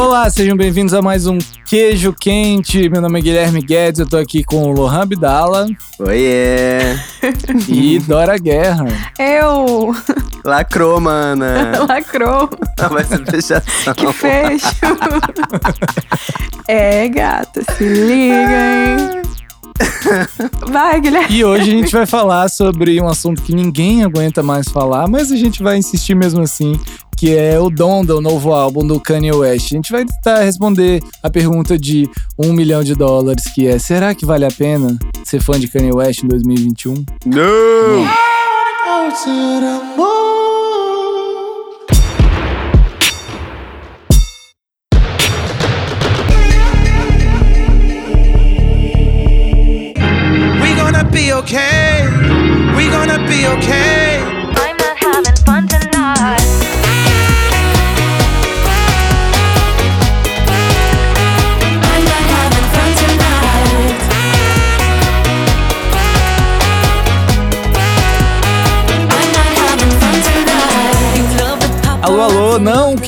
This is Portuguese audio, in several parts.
Olá, sejam bem-vindos a mais um Queijo Quente. Meu nome é Guilherme Guedes, eu tô aqui com o Lohan Abdala Oiê! e Dora Guerra. Eu! Lacrou, mana! Lacrou! Vai ser fechação. Que fecho! é, gata, se liga, hein? Vai, Guilherme. E hoje a gente vai falar sobre um assunto que ninguém aguenta mais falar, mas a gente vai insistir mesmo assim, que é o Donda, o novo álbum do Kanye West. A gente vai tentar responder a pergunta de um milhão de dólares, que é: será que vale a pena ser fã de Kanye West em 2021? Não! We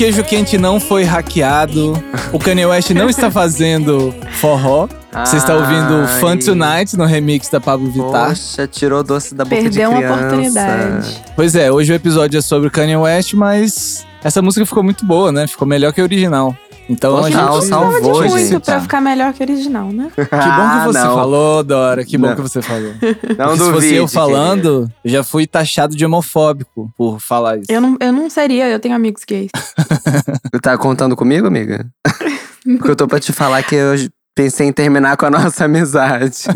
queijo quente não foi hackeado. O Kanye West não está fazendo forró. Você está ouvindo Ai. Fun Tonight no remix da Pablo Vittar. Poxa, tirou o doce da boca Perdeu de uma criança. oportunidade. Pois é, hoje o episódio é sobre o Kanye West, mas essa música ficou muito boa, né? Ficou melhor que a original. Então a gente. Que salvou, muito gente. pra ficar melhor que o original, né? bom que Ah, você não. falou, Dora. Que bom Não. que você falou. Não se fosse eu falando, eu já fui taxado de homofóbico por falar isso. Eu não, eu não seria, eu tenho amigos gays. Tu tá contando comigo, amiga? Porque eu tô pra te falar que eu pensei em terminar com a nossa amizade.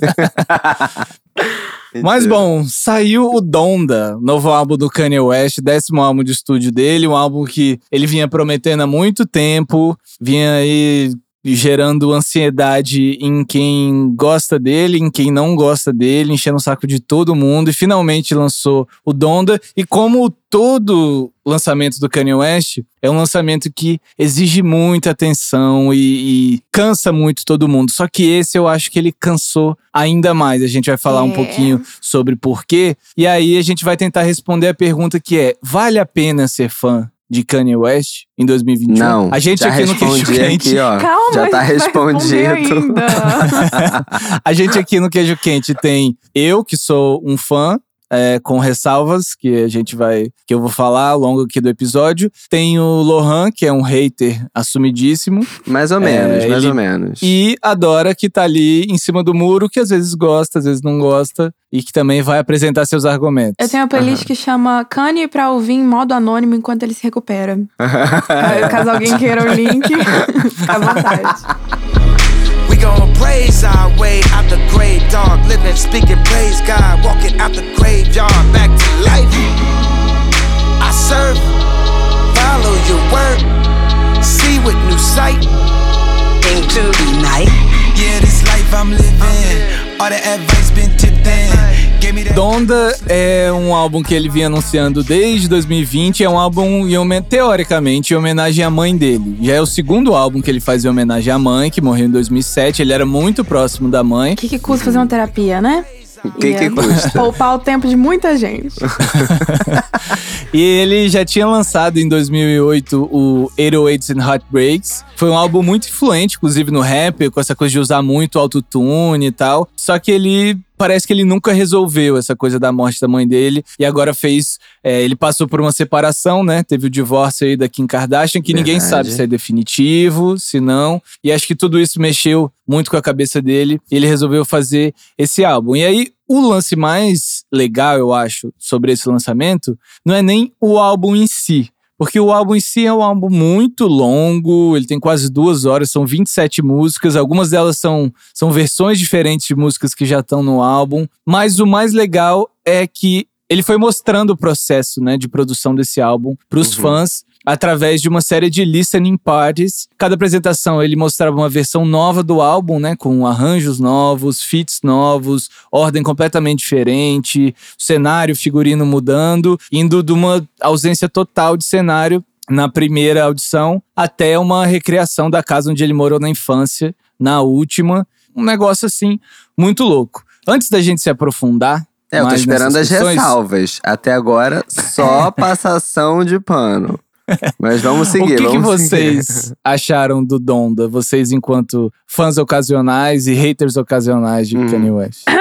Mas bom, saiu o Donda, novo álbum do Kanye West, décimo álbum de estúdio dele, um álbum que ele vinha prometendo há muito tempo, vinha aí gerando ansiedade em quem gosta dele, em quem não gosta dele, enchendo o saco de todo mundo e finalmente lançou o Donda. E como todo lançamento do Kanye West, é um lançamento que exige muita atenção e, e cansa muito todo mundo. Só que esse eu acho que ele cansou ainda mais. A gente vai falar um É. pouquinho sobre porquê. E aí a gente vai tentar responder a pergunta que é: vale a pena ser fã de Kanye West em 2021? Não, A gente já aqui no Queijo Quente. aqui, ó. Calma, já tá respondido. a gente aqui no Queijo Quente tem eu, que sou um fã. É, com ressalvas que a gente vai que eu vou falar ao longo aqui do episódio. Tem o Lohan, que é um hater assumidíssimo, Mais ou menos, É, mais ele- ou menos. e a Dora, que tá ali em cima do muro, que às vezes gosta, às vezes não gosta, e que também vai apresentar seus argumentos. Eu tenho uma playlist que chama Kanye pra ouvir em modo anônimo enquanto ele se recupera. Caso alguém queira o link, à vontade. We gon' praise our way out the grave, dog. Living, speaking, praise God. Walking out the graveyard, back to life. I serve, follow your word. See with new sight. Into the night. Yeah, this life I'm living. All the advice been tipped in. Donda é um álbum que ele vinha anunciando desde 2020. É um álbum, em teoricamente, em homenagem à mãe dele. Já é o segundo álbum que ele faz em homenagem à mãe, que morreu em 2007. Ele era muito próximo da mãe. O que, que custa fazer uma terapia, né? O que que Ia custa? Poupar o tempo de muita gente. E ele já tinha lançado em 2008 o 808s and Heartbreaks. Foi um álbum muito influente, inclusive no rap, com essa coisa de usar muito autotune e tal. Só que ele parece que ele nunca resolveu essa coisa da morte da mãe dele. E agora fez. é, ele passou por uma separação, né? Teve o divórcio aí da Kim Kardashian, que ninguém Verdade. sabe se é definitivo, se não. E acho que tudo isso mexeu muito com a cabeça dele. E ele resolveu fazer esse álbum. E aí, o lance mais legal, eu acho, sobre esse lançamento, não é nem o álbum em si. Porque o álbum em si é um álbum muito longo, ele tem quase duas horas, são 27 músicas, algumas delas são, são versões diferentes de músicas que já estão no álbum. Mas o mais legal é que ele foi mostrando o processo né, de produção desse álbum para os Uhum. fãs através de uma série de listening parties. Cada apresentação ele mostrava uma versão nova do álbum, né, com arranjos novos, feats novos, ordem completamente diferente, cenário, figurino mudando, indo de uma ausência total de cenário na primeira audição até uma recriação da casa onde ele morou na infância, na última. Um negócio assim muito louco. Antes da gente se aprofundar, É, eu tô esperando as ressalvas. Até agora, só passação de pano. Mas vamos o seguir, que, que vamos seguir. vocês acharam do Donda? Vocês, enquanto fãs ocasionais e haters ocasionais de Hum. Kanye West.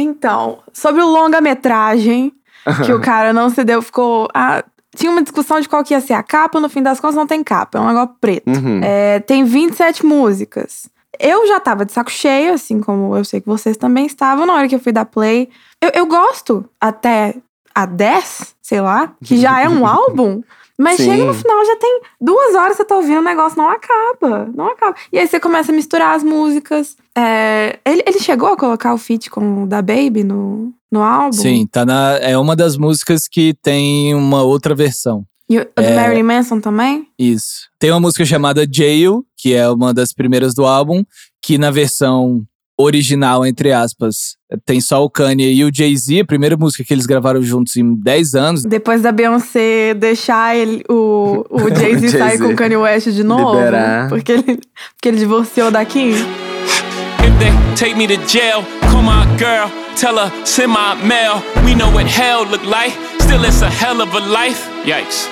Então, sobre o longa-metragem, que o cara não se deu, ficou. ah, tinha uma discussão de qual que ia ser a capa, no fim das contas não tem capa, é um negócio preto. Uhum. É, tem 27 músicas. Eu já tava de saco cheio, assim como eu sei que vocês também estavam na hora que eu fui dar play. Eu, eu gosto até a 10, sei lá, que já é um álbum. Mas Sim. chega no final, já tem duas horas você tá ouvindo, o negócio não acaba. Não acaba. E aí você começa a misturar as músicas. É, ele, ele chegou a colocar o feat com o da Baby no, no álbum? Sim, tá na, é uma das músicas que tem uma outra versão. E o do É. Marilyn Manson também? Isso. Tem uma música chamada Jail, que é uma das primeiras do álbum, que na versão original, entre aspas, tem só o Kanye e o Jay-Z, a primeira música que eles gravaram juntos em 10 anos. Depois da Beyoncé deixar ele, o, o Jay-Z sair Jay-Z. com o Kanye West de novo. Liberar. Porque ele, porque ele divorciou da Kim. If they take me to jail, call my girl, tell her send my mail. We know what hell look like, still it's a hell of a life. Yikes.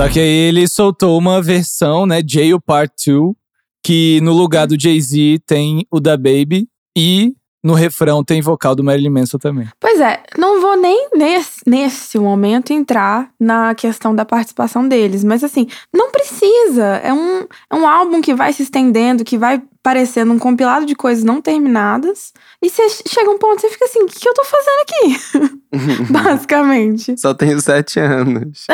Só que aí ele soltou uma versão, né, Jail Part 2, que no lugar do Jay-Z tem o da Baby e no refrão tem vocal do Marilyn Manson também. Pois é, não vou nem nesse, nesse momento entrar na questão da participação deles, mas assim, não precisa. É um, é um álbum que vai se estendendo, que vai parecendo um compilado de coisas não terminadas. E você chega um ponto e você fica assim: o que, que eu tô fazendo aqui? Basicamente. Só tenho sete anos.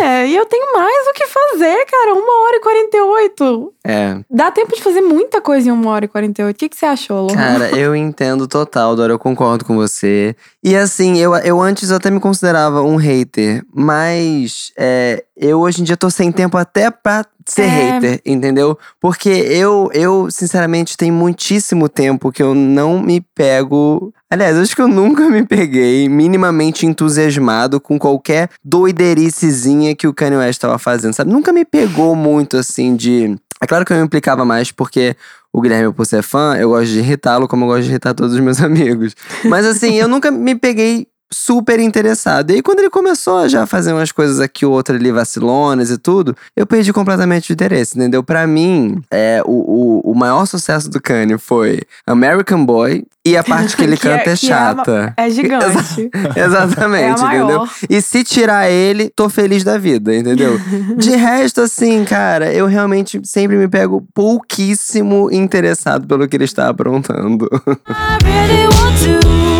É, e eu tenho mais o que fazer, cara. Uma hora e 48. É. Dá tempo de fazer muita coisa em uma hora e 48. O que, que você achou, Lohan? Cara, eu entendo total, Dora, eu concordo com você. E assim, eu, eu antes até me considerava um hater, mas é, eu hoje em dia tô sem tempo até pra ser É. hater, entendeu? Porque eu, eu, sinceramente, tem muitíssimo tempo que eu não me pego. Aliás, acho que eu nunca me peguei minimamente entusiasmado com qualquer doidericezinha que o Kanye West tava fazendo, sabe? Nunca me pegou muito assim de. É claro que eu me implicava mais porque o Guilherme, por ser fã, eu gosto de irritá-lo como eu gosto de irritar todos os meus amigos. Mas assim, eu nunca me peguei super interessado. E aí, quando ele começou a já fazer umas coisas aqui ou outra ali, vacilonas e tudo, eu perdi completamente o interesse, entendeu? Pra mim, é, o, o, o maior sucesso do Kanye foi American Boy e a parte que ele Que é- canta é, é a- chata. É gigante. Exatamente, É a entendeu? E se tirar ele, tô feliz da vida, entendeu? De resto, assim, cara, eu realmente sempre me pego pouquíssimo interessado pelo que ele está aprontando. I really want to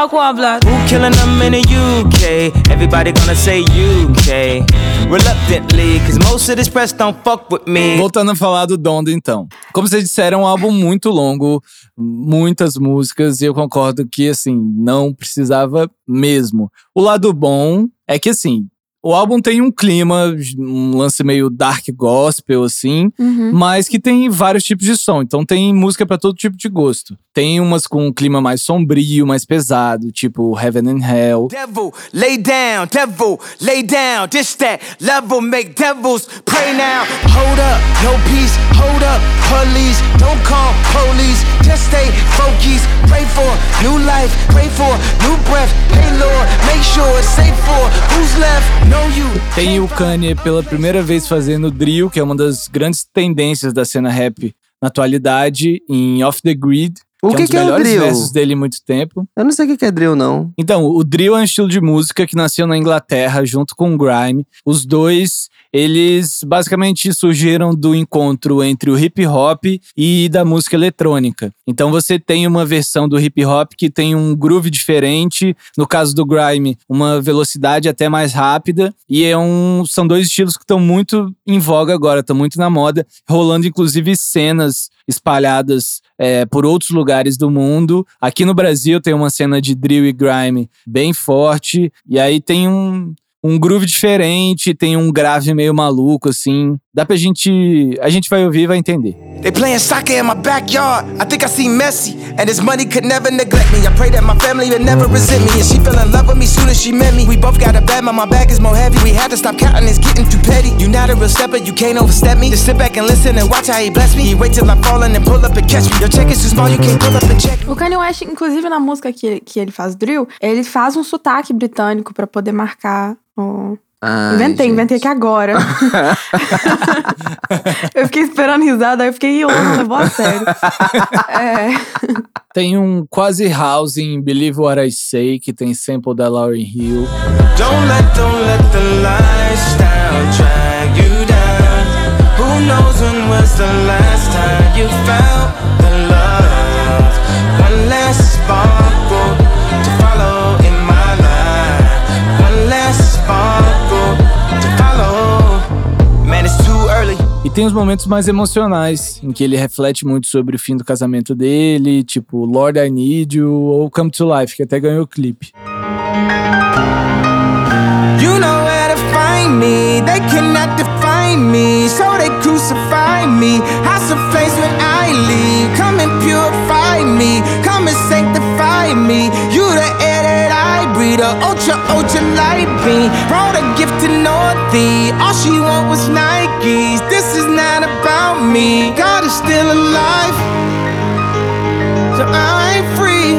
walk, walk, block. Who killing them in the UK? Everybody gonna say UK. Reluctantly, cause most of this press don't fuck with me. Voltando a falar do Donda, então. Como vocês disseram, é um álbum muito longo, muitas músicas, e eu concordo que, assim, não precisava mesmo. O lado bom é que, assim, o álbum tem um clima, um lance meio dark gospel, assim, Uhum. mas que tem vários tipos de som. Então tem música pra todo tipo de gosto. Tem umas com um clima mais sombrio, mais pesado, tipo Heaven and Hell. Devil, lay down, devil, lay down. This that level make devils pray now. Hold up, no peace, hold up, police. Don't call police, just stay focused. Pray for new life, pray for new breath. Hey Lord, make sure it's safe for who's left. Tem o Kanye pela primeira vez fazendo drill, que é uma das grandes tendências da cena rap na atualidade, em Off the Grid. O que, que é um que é o drill? versos dele muito tempo. Eu não sei o que que é drill, não. Então, o drill é um estilo de música que nasceu na Inglaterra junto com o grime. Os dois, eles basicamente surgiram do encontro entre o hip hop e da música eletrônica. Então você tem uma versão do hip hop que tem um groove diferente, no caso do grime, uma velocidade até mais rápida, e é um, são dois estilos que estão muito em voga agora, estão muito na moda, rolando inclusive cenas espalhadas é, por outros lugares do mundo. Aqui no Brasil tem uma cena de drill e grime bem forte, e aí tem um, um groove diferente, tem um grave meio maluco, assim. Dá pra gente. A gente vai ouvir e vai entender. They playing soccer in my backyard. I think I see Messi, and his money could never neglect me. I pray that my family would never resent me, and she fell in love with me soon as she met me. We both got a bad, but my bag is more heavy. We had to stop counting, it's getting too petty. You not a real stepper, you can't overstep me. Just sit back and listen and watch how he bless me. He wait till I fall and then pull up and catch me. Your check is too small, you can't pull up and check. O Kanye West, inclusive na música que, que ele faz drill, ele faz um sotaque britânico pra poder marcar o. Ai, inventei, gente. inventei aqui agora. eu fiquei esperando risada, aí eu fiquei, ô, não levou a sério. É. Tem um quase house em Believe What I Say, que tem sample da Lauryn Hill. Don't let, don't let the lifestyle drag you down. Who knows when was the last time you felt tem os momentos mais emocionais, em que ele reflete muito sobre o fim do casamento dele, tipo Lord I Need You ou Come to Life, que até ganhou o clipe. You know where to find me. They cannot define me, so they crucify me. When I leave. Come and purify me. Come and sanctify me. You the air I. A ultra, ultra light beam. Brought a gift to Northie. All she want was Nikes. This is not about me. God is still alive. So I'm free.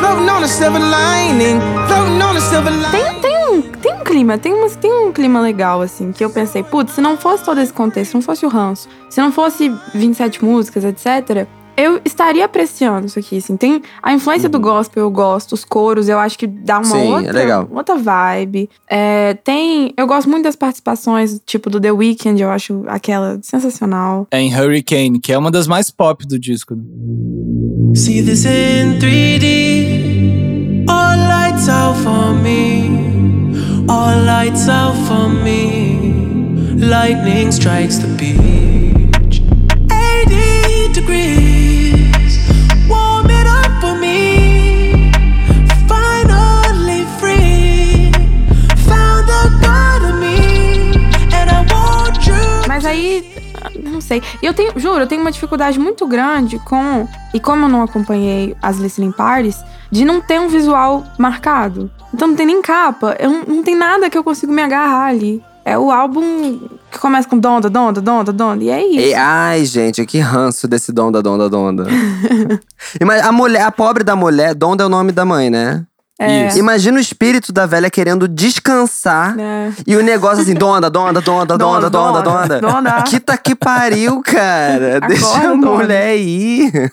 Floating on a silver lining. Floating on a silver lining. Tem, tem, um, tem um clima, tem, umas, tem um clima legal, assim, que eu pensei, putz, se não fosse todo esse contexto, se não fosse o ranço, se não fosse 27 músicas, etc., eu estaria apreciando isso aqui, assim. Tem a influência do gospel, eu gosto, os coros, eu acho que dá uma Sim, é outra, legal. outra vibe. É, tem, eu gosto muito das participações, tipo do The Weeknd, eu acho aquela sensacional. É em Hurricane, que é uma das mais pop do disco. See this in 3D. All lights out for me. All lights out for me. Lightning strikes the beach. Sei. E eu tenho, juro, eu tenho uma dificuldade muito grande com. E como eu não acompanhei as listening parties, de não ter um visual marcado. Então não tem nem capa. Eu, não- tem nada que eu consigo me agarrar ali. É o álbum que começa com donda, donda, donda, donda. E é isso. E- ai, gente, que ranço desse Donda, Donda, Donda. Ima- a mulher, a pobre da mulher, Donda é o nome da mãe, né? É. Isso. Imagina o espírito da velha querendo descansar. É. E o negócio assim, donda, donda, donda, donda, Donda, donda, donda, donda. donda. Que tá que pariu, cara. Deixa a donda. mulher ir.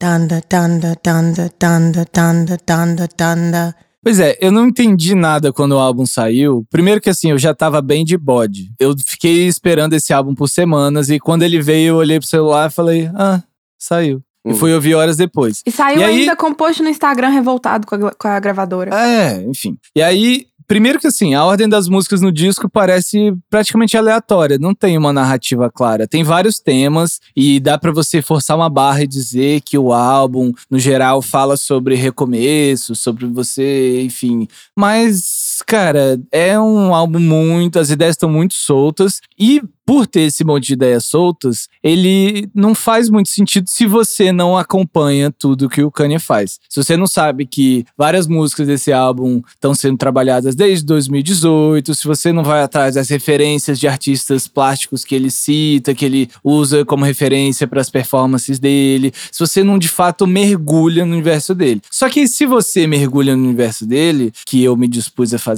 Dunda, dunda, dunda, dunda, dunda, dunda, dunda. Pois é, eu não entendi nada quando o álbum saiu. Primeiro que assim, eu já tava bem de bode. Eu fiquei esperando esse álbum por semanas e quando ele veio, eu olhei pro celular e falei, ah, saiu. E Hum. fui ouvir horas depois. E saiu E aí- ainda com post no Instagram revoltado com a, com a gravadora. É, enfim. E aí, primeiro que assim, a ordem das músicas no disco parece praticamente aleatória, não tem uma narrativa clara. Tem vários temas e dá pra você forçar uma barra e dizer que o álbum, no geral, fala sobre recomeço, sobre você, enfim. Mas, cara, é um álbum muito, as ideias estão muito soltas e por ter esse monte de ideias soltas, ele não faz muito sentido se você não acompanha tudo que o Kanye faz. Se você não sabe que várias músicas desse álbum estão sendo trabalhadas desde 2018, se você não vai atrás das referências de artistas plásticos que ele cita, que ele usa como referência para as performances dele, se você não de fato mergulha no universo dele. Só que se você mergulha no universo dele, que eu me dispus a fazer,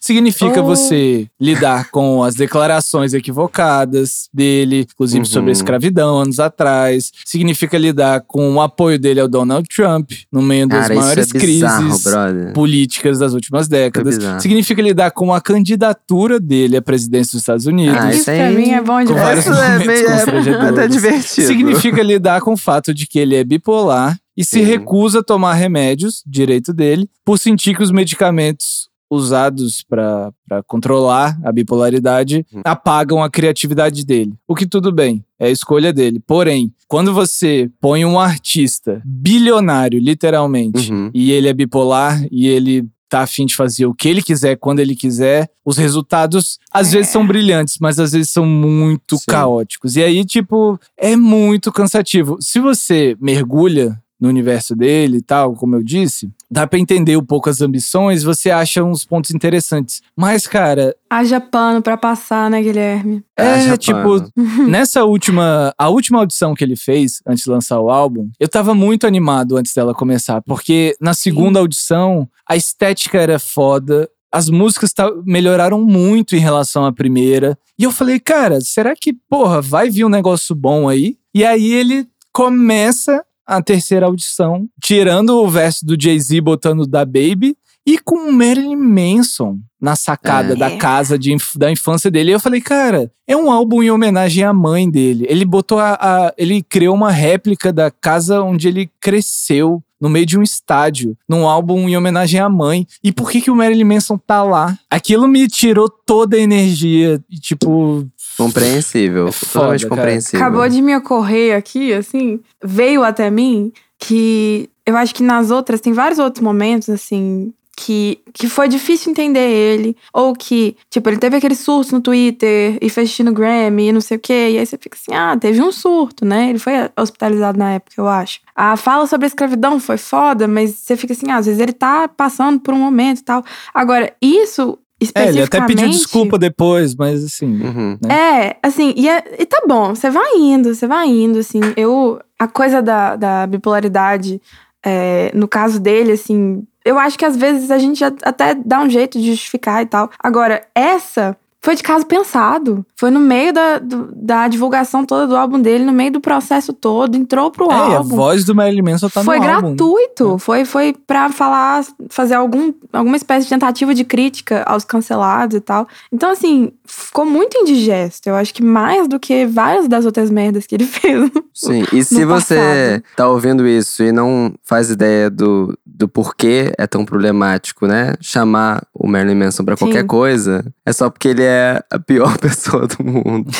significa Oh. você lidar com as declarações equivocadas dele, inclusive Uhum. sobre a escravidão anos atrás. Significa lidar com o apoio dele ao Donald Trump no meio das Cara, isso é maiores bizarro, crises brother. políticas das últimas décadas. bizarro. Significa lidar com a candidatura dele à presidência dos Estados Unidos. Ah, isso pra mim é bom demais. vários Isso é meio- é até divertido. Significa lidar com o fato de que ele é bipolar e se Sim. recusa a tomar remédios, direito dele, por sentir que os medicamentos usados para controlar a bipolaridade Hum. apagam a criatividade dele. O que tudo bem, é a escolha dele. Porém, quando você põe um artista bilionário, literalmente, Uhum. e ele é bipolar e ele tá afim de fazer o que ele quiser, quando ele quiser, os resultados às vezes são brilhantes, mas às vezes são muito Sim. caóticos. E aí, tipo, é muito cansativo. Se você mergulha no universo dele e tal, como eu disse, dá pra entender um pouco as ambições, você acha uns pontos interessantes. Mas, cara, Haja pano pra passar, né, Guilherme? é Haja tipo, pano. nessa última, a última audição que ele fez antes de lançar o álbum, eu tava muito animado antes dela começar, porque na segunda audição a estética era foda, as músicas melhoraram muito em relação à primeira, e eu falei, cara, será que, porra, vai vir um negócio bom aí? E aí ele começa a terceira audição, tirando o verso do Jay-Z botando da Baby e com o Marilyn Manson na sacada É. da casa de da infância dele. E eu falei, cara, é um álbum em homenagem à mãe dele. Ele botou a, a- ele criou uma réplica da casa onde ele cresceu. No meio de um estádio, num álbum em homenagem à mãe. E por que, que o Marilyn Manson tá lá? Aquilo me tirou toda a energia. E, tipo, Compreensível. É foda, totalmente cara. compreensível. Acabou de me ocorrer aqui, assim, veio até mim que eu acho que nas outras, tem vários outros momentos, assim, que, que foi difícil entender ele. Ou que, tipo, ele teve aquele surto no Twitter e fez xixi no Grammy e não sei o quê. E aí você fica assim, ah, teve um surto, né? Ele foi hospitalizado na época, eu acho. A fala sobre a escravidão foi foda, mas você fica assim, ah, às vezes ele tá passando por um momento e tal. Agora, isso é, ele até pediu desculpa depois, mas assim. Uhum. É, assim, e, é- e tá bom, você vai indo, você vai indo, assim. Eu. A coisa da, da bipolaridade, é, no caso dele, assim, eu acho que às vezes a gente até dá um jeito de justificar e tal. Agora, essa. Foi de caso pensado. Foi no meio da, do- da divulgação toda do álbum dele, no meio do processo todo, entrou pro É, e a álbum. voz do Marilyn Manson tá foi no álbum. né? gratuito. Foi, foi pra falar, fazer algum, alguma espécie de tentativa de crítica aos cancelados e tal. Então, assim, ficou muito indigesto. Eu acho que mais do que várias das outras merdas que ele fez. Sim, e se você tá ouvindo isso e não faz ideia do, do porquê é tão problemático, né? Chamar o Marilyn Manson pra qualquer Sim. coisa, é só porque ele é a pior pessoa do mundo.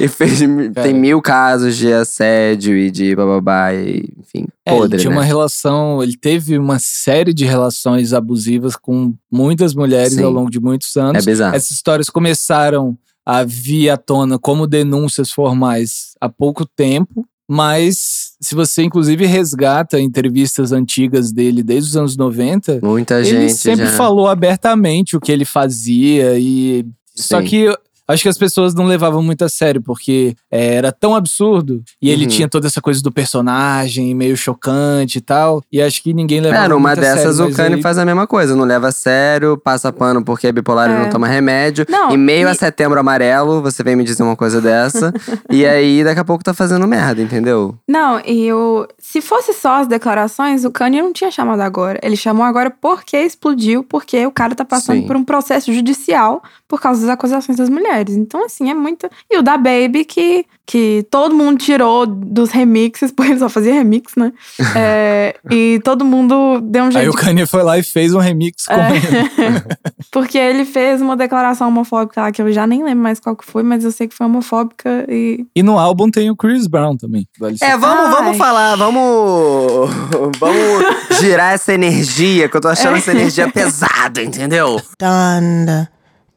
e fez, Cara. tem mil casos de assédio e de bababá, e, enfim, É, ele podre, tinha né? uma relação, ele teve uma série de relações abusivas com muitas mulheres Sim. ao longo de muitos É anos. bizarro. Essas histórias começaram a vir à tona como denúncias formais há pouco tempo, mas se você inclusive resgata entrevistas antigas dele desde os anos 90, Muita ele gente sempre já... falou abertamente o que ele fazia e só Sim. que eu acho que as pessoas não levavam muito a sério porque é, era tão absurdo e ele Uhum. tinha toda essa coisa do personagem meio chocante e tal e acho que ninguém levava É, numa muito a sério, dessas o Kanye aí- faz a mesma coisa, não leva a sério, passa pano porque é bipolar e É. não toma remédio. Não, em meio a e- setembro amarelo, você vem me dizer uma coisa dessa. e aí, daqui a pouco tá fazendo merda, entendeu? Não, e eu. Se fosse só as declarações, o Kanye não tinha chamado agora. Ele chamou agora porque explodiu, porque o cara tá passando Sim. por um processo judicial por causa das acusações das mulheres. Então, assim, é muito. E o da Baby, que, que todo mundo tirou dos remixes, porque ele só fazia remix, né? É, e todo mundo deu um aí jeito. o Kanye foi lá e fez um remix com É. ele. Porque ele fez uma declaração homofóbica lá, que eu já nem lembro mais qual que foi, mas eu sei que foi homofóbica e. e no álbum tem o Chris Brown também É, vamos, Ai. vamos falar, vamos. Vamos girar essa energia, que eu tô achando essa energia pesada, entendeu? Donda,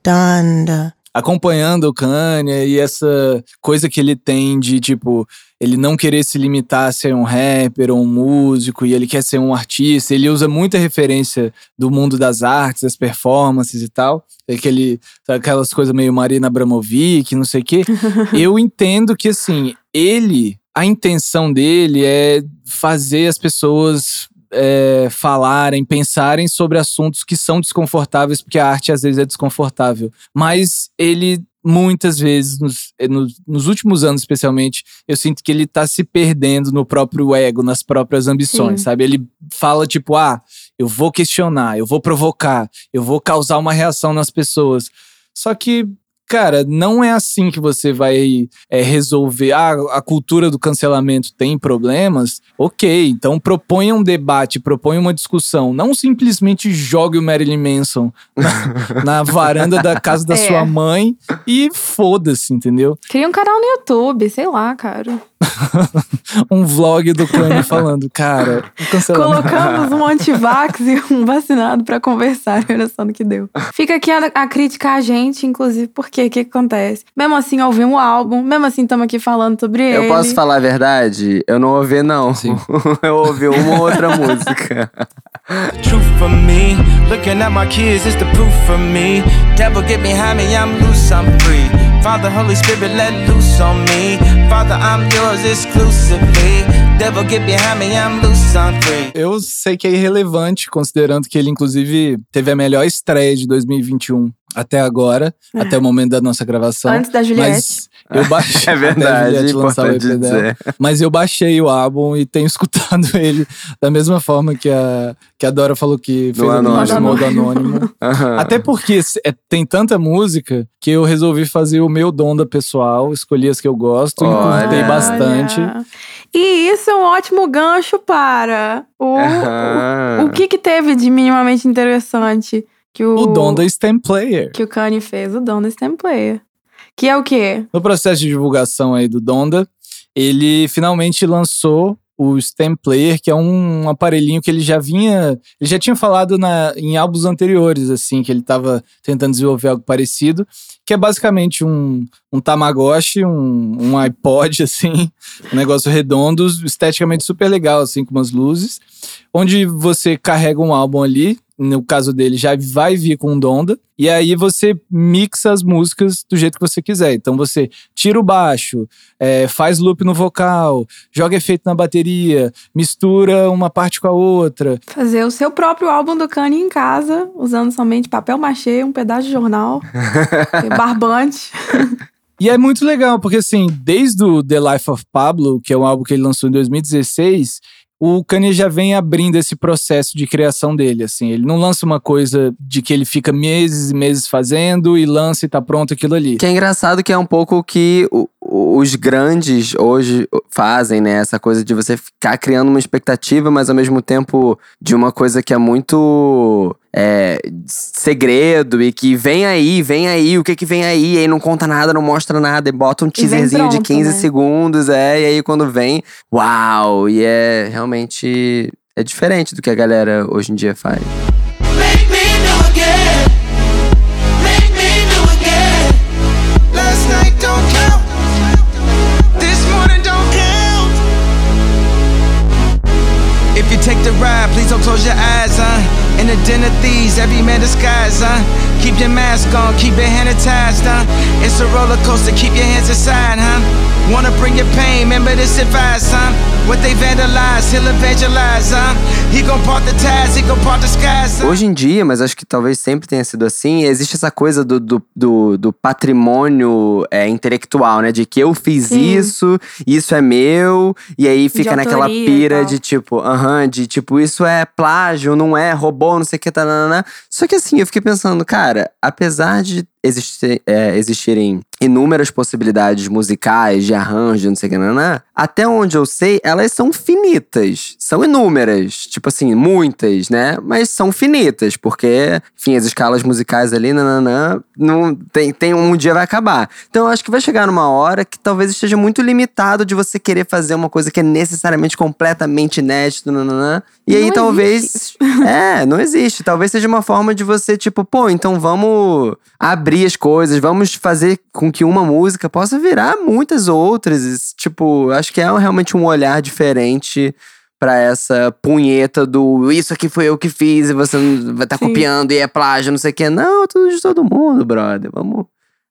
Donda. Acompanhando o Kanye e essa coisa que ele tem de, tipo, ele não querer se limitar a ser um rapper ou um músico e ele quer ser um artista. Ele usa muita referência do mundo das artes, das performances e tal. Aquele, aquelas coisas meio Marina Abramovic, não sei o quê. Eu entendo que, assim, ele, a intenção dele é fazer as pessoas é, falarem, pensarem sobre assuntos que são desconfortáveis, porque a arte às vezes é desconfortável. Mas ele, muitas vezes, nos, eh, nos, nos últimos anos especialmente, eu sinto que ele tá se perdendo no próprio ego, nas próprias ambições, Sim. sabe? Ele fala tipo, ah, eu vou questionar, eu vou provocar, eu vou causar uma reação nas pessoas. Só que, cara, não é assim que você vai é, resolver. Ah, a cultura do cancelamento tem problemas? Ok, então proponha um debate, proponha uma discussão. Não simplesmente jogue o Marilyn Manson na, na varanda da casa da É. sua mãe e foda-se, entendeu? Cria um canal no YouTube, sei lá, cara. um vlog do Kanye falando, cara. Colocamos um antivax e um vacinado pra conversar. Olha só no que deu. Fica aqui a, a crítica a gente, inclusive, porque o que, que acontece? Mesmo assim, ouvimos o álbum, mesmo assim, estamos aqui falando sobre ele. Eu posso falar a verdade? Eu não ouvi, não. eu ouvi uma ou outra música. truth for me. Looking at my kids is the proof for me. Devil get behind me, I'm loose, I'm free. Father, Holy Spirit, let loose on me. Father, I'm yours exclusively. Devil get behind me, I'm loose, I'm free. Eu sei que é irrelevante, considerando que ele, inclusive, teve a melhor estreia de 2021 até agora, É. até o momento da nossa gravação. Antes da Juliette. Mas eu baixei. É verdade, o importante dizer. Mas eu baixei o álbum e tenho escutado ele da mesma forma que a, que a Dora falou que fez No ali Anônimo. no modo anônimo. Aham. Até porque é- tem tanta música que eu resolvi fazer o meu donda pessoal, escolhi as que eu gosto e Olha. curtei bastante. Olha. E isso é um ótimo gancho para o, Aham. o, o que que teve de minimamente interessante que o, O Donda Stem Player. que o Kanye fez, o Donda Stem Player. Que é o quê? No processo de divulgação aí do Donda, ele finalmente lançou o Stem Player, que é um aparelhinho que ele já vinha. Ele já tinha falado na, em álbuns anteriores, assim, que ele estava tentando desenvolver algo parecido, que é basicamente um, um Tamagotchi, um, um iPod, assim, um negócio redondo, esteticamente super legal, assim, com umas luzes, onde você carrega um álbum ali. No caso dele, já vai vir com um Donda. E aí você mixa as músicas do jeito que você quiser. Então você tira o baixo, é, faz loop no vocal, joga efeito na bateria, mistura uma parte com a outra. Fazer o seu próprio álbum do Kanye em casa, usando somente papel machê, um pedaço de jornal, barbante. E é muito legal, porque assim, desde o The Life of Pablo, que é um álbum que ele lançou em 2016, o Kanye já vem abrindo esse processo de criação dele, assim. Ele não lança uma coisa de que ele fica meses e meses fazendo e lança e tá pronto aquilo ali. Que é engraçado que é um pouco que o- os grandes hoje fazem, né? Essa coisa de você ficar criando uma expectativa, mas ao mesmo tempo de uma coisa que é muito é, segredo e que vem aí, vem aí, o que que vem aí, e aí não conta nada, não mostra nada, e bota um teaserzinho de pronto, 15 né? segundos, é, e aí quando vem, uau! E é realmente é diferente do que a galera hoje em dia faz. Take the ride, please don't close your eyes, huh? In the den of thieves, every man disguised, huh? Keep your mask on, keep your hand attached, huh? It's a roller coaster, keep your hands aside, huh? Wanna bring your pain, remember this advice, huh? What they vandalize, he'll evangelize, huh? He gon' part the ties, he gon' part the skies, huh? Hoje em dia, mas acho que talvez sempre tenha sido assim, existe essa coisa do, do, do, do patrimônio é, intelectual, né? De que eu fiz Sim. isso, isso é meu, e aí fica naquela autoria pira tal. de tipo, aham, de tipo, isso é plágio, não é, robô, não sei o que, tá, Só que assim, eu fiquei pensando, cara, apesar de existir, é, existirem inúmeras possibilidades musicais, de arranjo, não sei o que, nanã, até onde eu sei, elas são finitas. São inúmeras. Tipo assim, muitas, né? Mas são finitas, porque, enfim, as escalas musicais ali, nananã, não, tem, tem um dia vai acabar. Então eu acho que vai chegar numa hora que talvez esteja muito limitado de você querer fazer uma coisa que é necessariamente completamente inédita, nananã. E aí Não talvez. existe É, não existe. Talvez seja uma forma de você, tipo, pô, então vamos abrir as coisas, vamos fazer com que uma música possa virar muitas outras. Tipo, acho que é realmente um olhar diferente pra essa punheta do isso aqui foi eu que fiz e você estar Sim. copiando e é plágio, não sei o quê. Não, é tudo de todo mundo, brother. Vamos.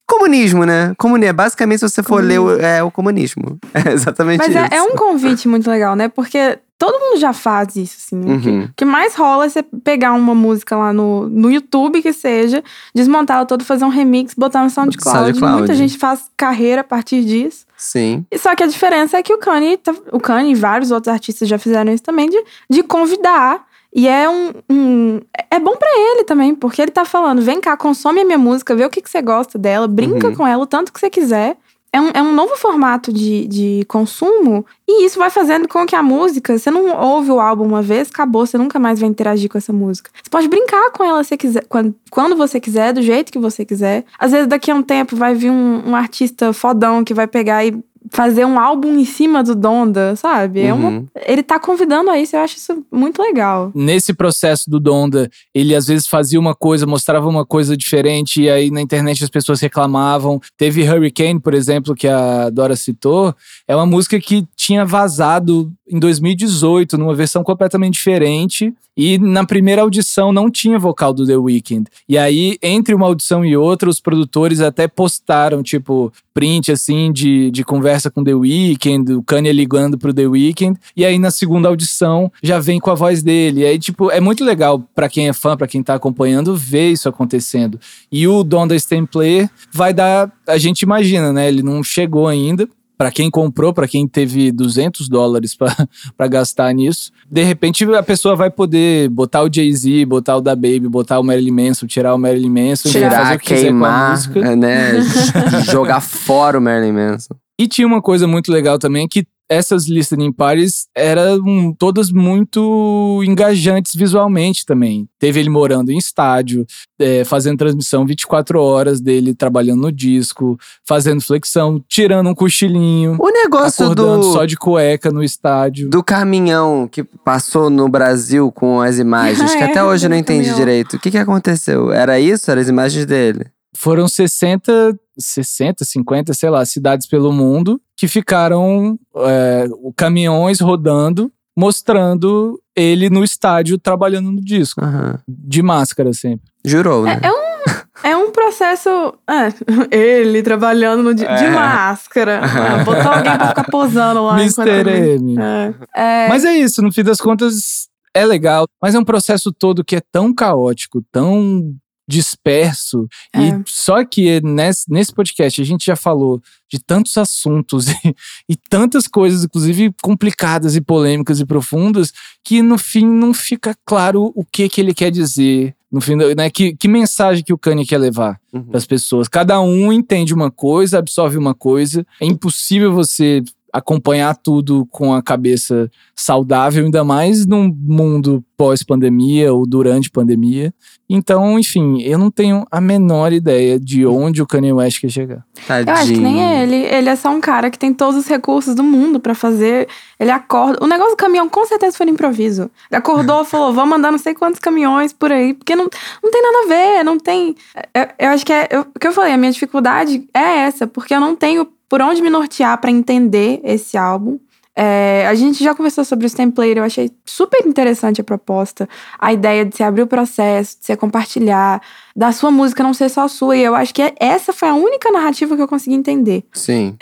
Comunismo, né? Comunismo. Basicamente, se você for ler, o- é o comunismo. É exatamente Mas isso. é, é um convite muito legal, né? Porque todo mundo já faz isso, assim. O que- Uhum. O que mais rola é você pegar uma música lá no, no YouTube, que seja, desmontar ela toda, fazer um remix, botar no SoundCloud. SoundCloud. Muita gente faz carreira a partir disso. Sim. Só que a diferença é que o Kanye, tá- o Kanye e vários outros artistas já fizeram isso também, de, de convidar. E é um, um- É bom pra ele também, porque ele tá falando: vem cá, consome a minha música, vê o que, que você gosta dela, brinca Uhum. com ela o tanto que você quiser. É um, é um novo formato de, de consumo. E isso vai fazendo com que a música, você não ouve o álbum uma vez, acabou, você nunca mais vai interagir com essa música. Você pode brincar com ela se quiser, quando, quando você quiser, do jeito que você quiser. Às vezes, daqui a um tempo, vai vir um, um artista fodão que vai pegar e fazer um álbum em cima do Donda, sabe? É uma, Uhum. ele tá convidando a isso, eu acho isso muito legal. Nesse processo do Donda, ele às vezes fazia uma coisa, mostrava uma coisa diferente, e aí na internet as pessoas reclamavam. Teve Hurricane, por exemplo, que a Dora citou, é uma música que tinha vazado em 2018, numa versão completamente diferente. E na primeira audição não tinha vocal do The Weeknd. E aí, entre uma audição e outra, os produtores até postaram, tipo, print assim de, de conversa com The Weeknd, o Kanye ligando pro The Weeknd. E aí, na segunda audição, já vem com a voz dele. E aí, tipo, é muito legal pra quem é fã, pra quem tá acompanhando, ver isso acontecendo. E o Donda Player vai dar. A gente imagina, né? Ele não chegou ainda. Pra quem comprou, pra quem teve 200 dólares pra pra gastar nisso, de repente a pessoa vai poder botar o Jay-Z, botar o da Baby, botar o Marilyn Manson, tirar o Marilyn Manson, enfim, fazer Tirar, o que quiser com a queimar, música. né? Jogar fora o Marilyn Manson. E tinha uma coisa muito legal também que essas listening parties eram todas muito engajantes visualmente também. Teve ele morando em estádio, é, fazendo transmissão 24 horas dele trabalhando no disco, fazendo flexão, tirando um cochilinho, O negócio acordando do, só de cueca no estádio. do caminhão que passou no Brasil com as imagens, que É, até hoje eu não entendi caminhão. direito. O que, que aconteceu? Era isso? Eram as imagens dele? Foram 60, 60, 50, sei lá, cidades pelo mundo que ficaram é, o- caminhões rodando, mostrando ele no estádio trabalhando no disco, Aham. de máscara sempre. Jurou, né? É, é um, é um processo. é, ele trabalhando no, di- de É. máscara. Ah, Botou alguém pra ficar posando lá. Mr. M. É. É, Mas é isso, no fim das contas, é legal, mas é um processo todo que é tão caótico, tão disperso. É. E só que nesse, nesse podcast a gente já falou de tantos assuntos e, e tantas coisas, inclusive complicadas e polêmicas e profundas, que no fim não fica claro o que que ele quer dizer. No fim, né, que, que mensagem que o Kanye quer levar Uhum. para as pessoas. Cada um entende uma coisa, absorve uma coisa. É impossível você acompanhar tudo com a cabeça saudável, ainda mais num mundo pós-pandemia ou durante pandemia. Então, enfim, eu não tenho a menor ideia de onde o Kanye West quer chegar. Tadinho. Eu acho que nem ele. Ele é só um cara que tem todos os recursos do mundo pra fazer. Ele acorda. O negócio do caminhão com certeza foi no improviso. Ele acordou e falou: vamos mandar não sei quantos caminhões por aí. Porque não, não tem nada a ver, não tem. Eu, eu acho que é. eu- o que eu falei, a minha dificuldade é essa, porque eu não tenho por onde me nortear pra entender esse álbum. É, a gente já conversou sobre o template, eu achei super interessante a proposta. A ideia de você abrir o processo, de você compartilhar, da sua música não ser só sua. E eu acho que é- essa foi a única narrativa que eu consegui entender. Sim.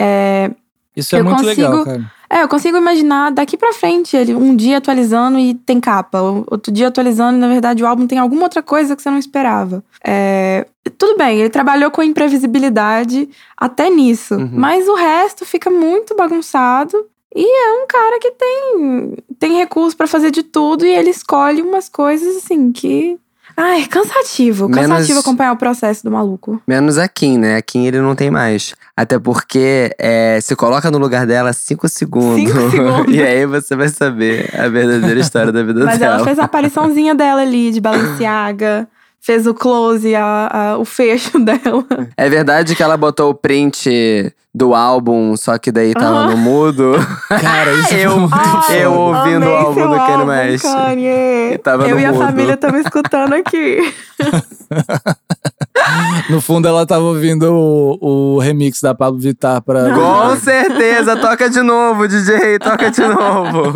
Isso é Eu muito legal, consigo- cara. É, eu consigo imaginar daqui pra frente, ele um dia atualizando e tem capa, o- outro dia atualizando e na verdade o álbum tem alguma outra coisa que você não esperava. É, tudo bem, ele trabalhou com imprevisibilidade até nisso, Uhum. mas o resto fica muito bagunçado. E é um cara que tem, tem recurso pra fazer de tudo e ele escolhe umas coisas assim que. Ai, cansativo. Menos- Cansativo acompanhar o processo do maluco. Menos a Kim, né? A Kim ele não tem mais. Até porque é, se coloca no lugar dela cinco segundos. Cinco segundos. e aí você vai saber a verdadeira história da vida Mas dela. ela fez a apariçãozinha dela ali, de Balenciaga. Fez o close, a, a- o fecho dela. É verdade que ela botou o print do álbum, só que daí tava no mudo. Cara, isso Eu- foi muito Ai, eu foda. ouvindo amei o álbum do Kanye West. Kanye. E tava Eu no e a mudo. família estamos escutando aqui. No fundo, ela tava ouvindo o, o remix da Pablo Vittar pra. Com certeza, toca de novo, DJ, toca de novo.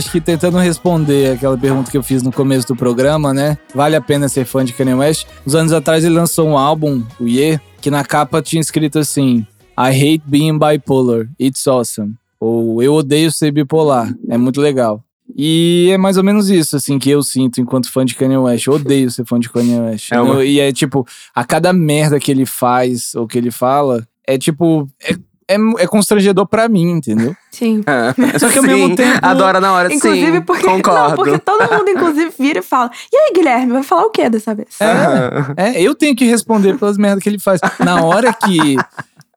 Acho que tentando responder aquela pergunta que eu fiz no começo do programa, né? Vale a pena ser fã de Kanye West? Uns anos atrás ele lançou um álbum, o Ye, que na capa tinha escrito assim: I hate being bipolar, it's awesome. Ou eu odeio ser bipolar, é muito legal. E é mais ou menos isso, assim, que eu sinto enquanto fã de Kanye West. Eu odeio ser fã de Kanye West. É uma- E é tipo, a cada merda que ele faz ou que ele fala, é tipo. É, é, é constrangedor pra mim, entendeu? Sim. Só que ao mesmo tempo- Adora na hora, Inclusive sim, porque. concordo. Não, porque todo mundo, inclusive, vira e fala: E aí, Guilherme, vai falar o quê dessa vez? É, é, eu tenho que responder pelas merdas que ele faz. Na hora que,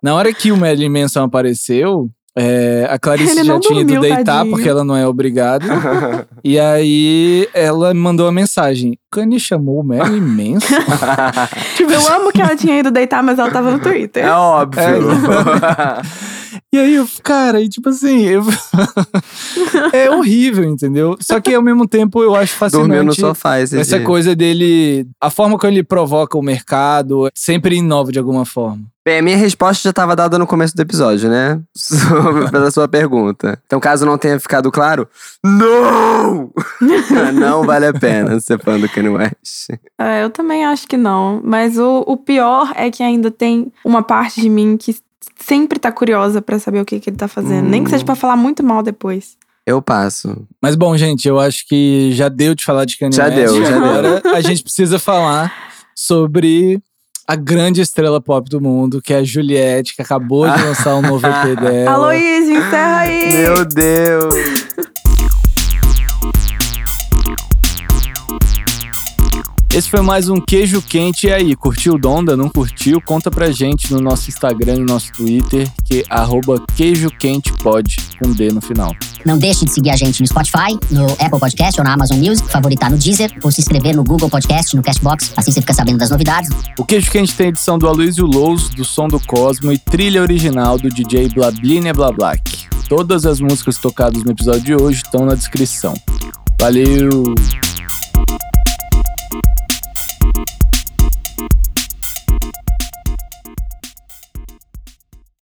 na hora que o Marilyn Manson apareceu, É, a Clarice Ele já não tinha ido deitar tadinho. porque ela não é obrigada. e aí ela me mandou uma mensagem. Kanye chamou o Mary Manson? Eu amo que ela tinha ido deitar, mas ela tava no Twitter. É óbvio. E aí, eu, cara, e tipo assim, eu- é horrível, entendeu? Só que ao mesmo tempo eu acho fascinante Dormiu no sofá esse essa dia. coisa dele, a forma como ele provoca o mercado, sempre inova de alguma forma. Bem, a minha resposta já estava dada no começo do episódio, né? Sobre pela sua pergunta. Então, caso não tenha ficado claro, não! não vale a pena ser fã do Kanye West. É, eu também acho que não. Mas o, o pior é que ainda tem uma parte de mim que sempre tá curiosa pra saber o que, que ele tá fazendo. Nem que seja pra falar muito mal depois. Eu passo. Mas bom, gente, eu acho que já deu de falar de Kanye Já West. deu, já Agora a gente precisa falar sobre a grande estrela pop do mundo, que é a Juliette, que acabou de lançar um novo EP dela. Aloysio, encerra aí! Meu Deus! Esse foi mais um Queijo Quente. E aí, curtiu Donda? Não curtiu? Conta pra gente no nosso Instagram e no nosso Twitter, que é arroba queijoquentepod, com D no final. Não deixe de seguir a gente no Spotify, no Apple Podcast ou na Amazon Music, favoritar no Deezer ou se inscrever no Google Podcast, no Castbox, assim você fica sabendo das novidades. O Queijo Quente tem edição do Aloysio Lous, do Som do Cosmo e trilha original do DJ Blablinia Blablac. Todas as músicas tocadas no episódio de hoje estão na descrição. Valeu!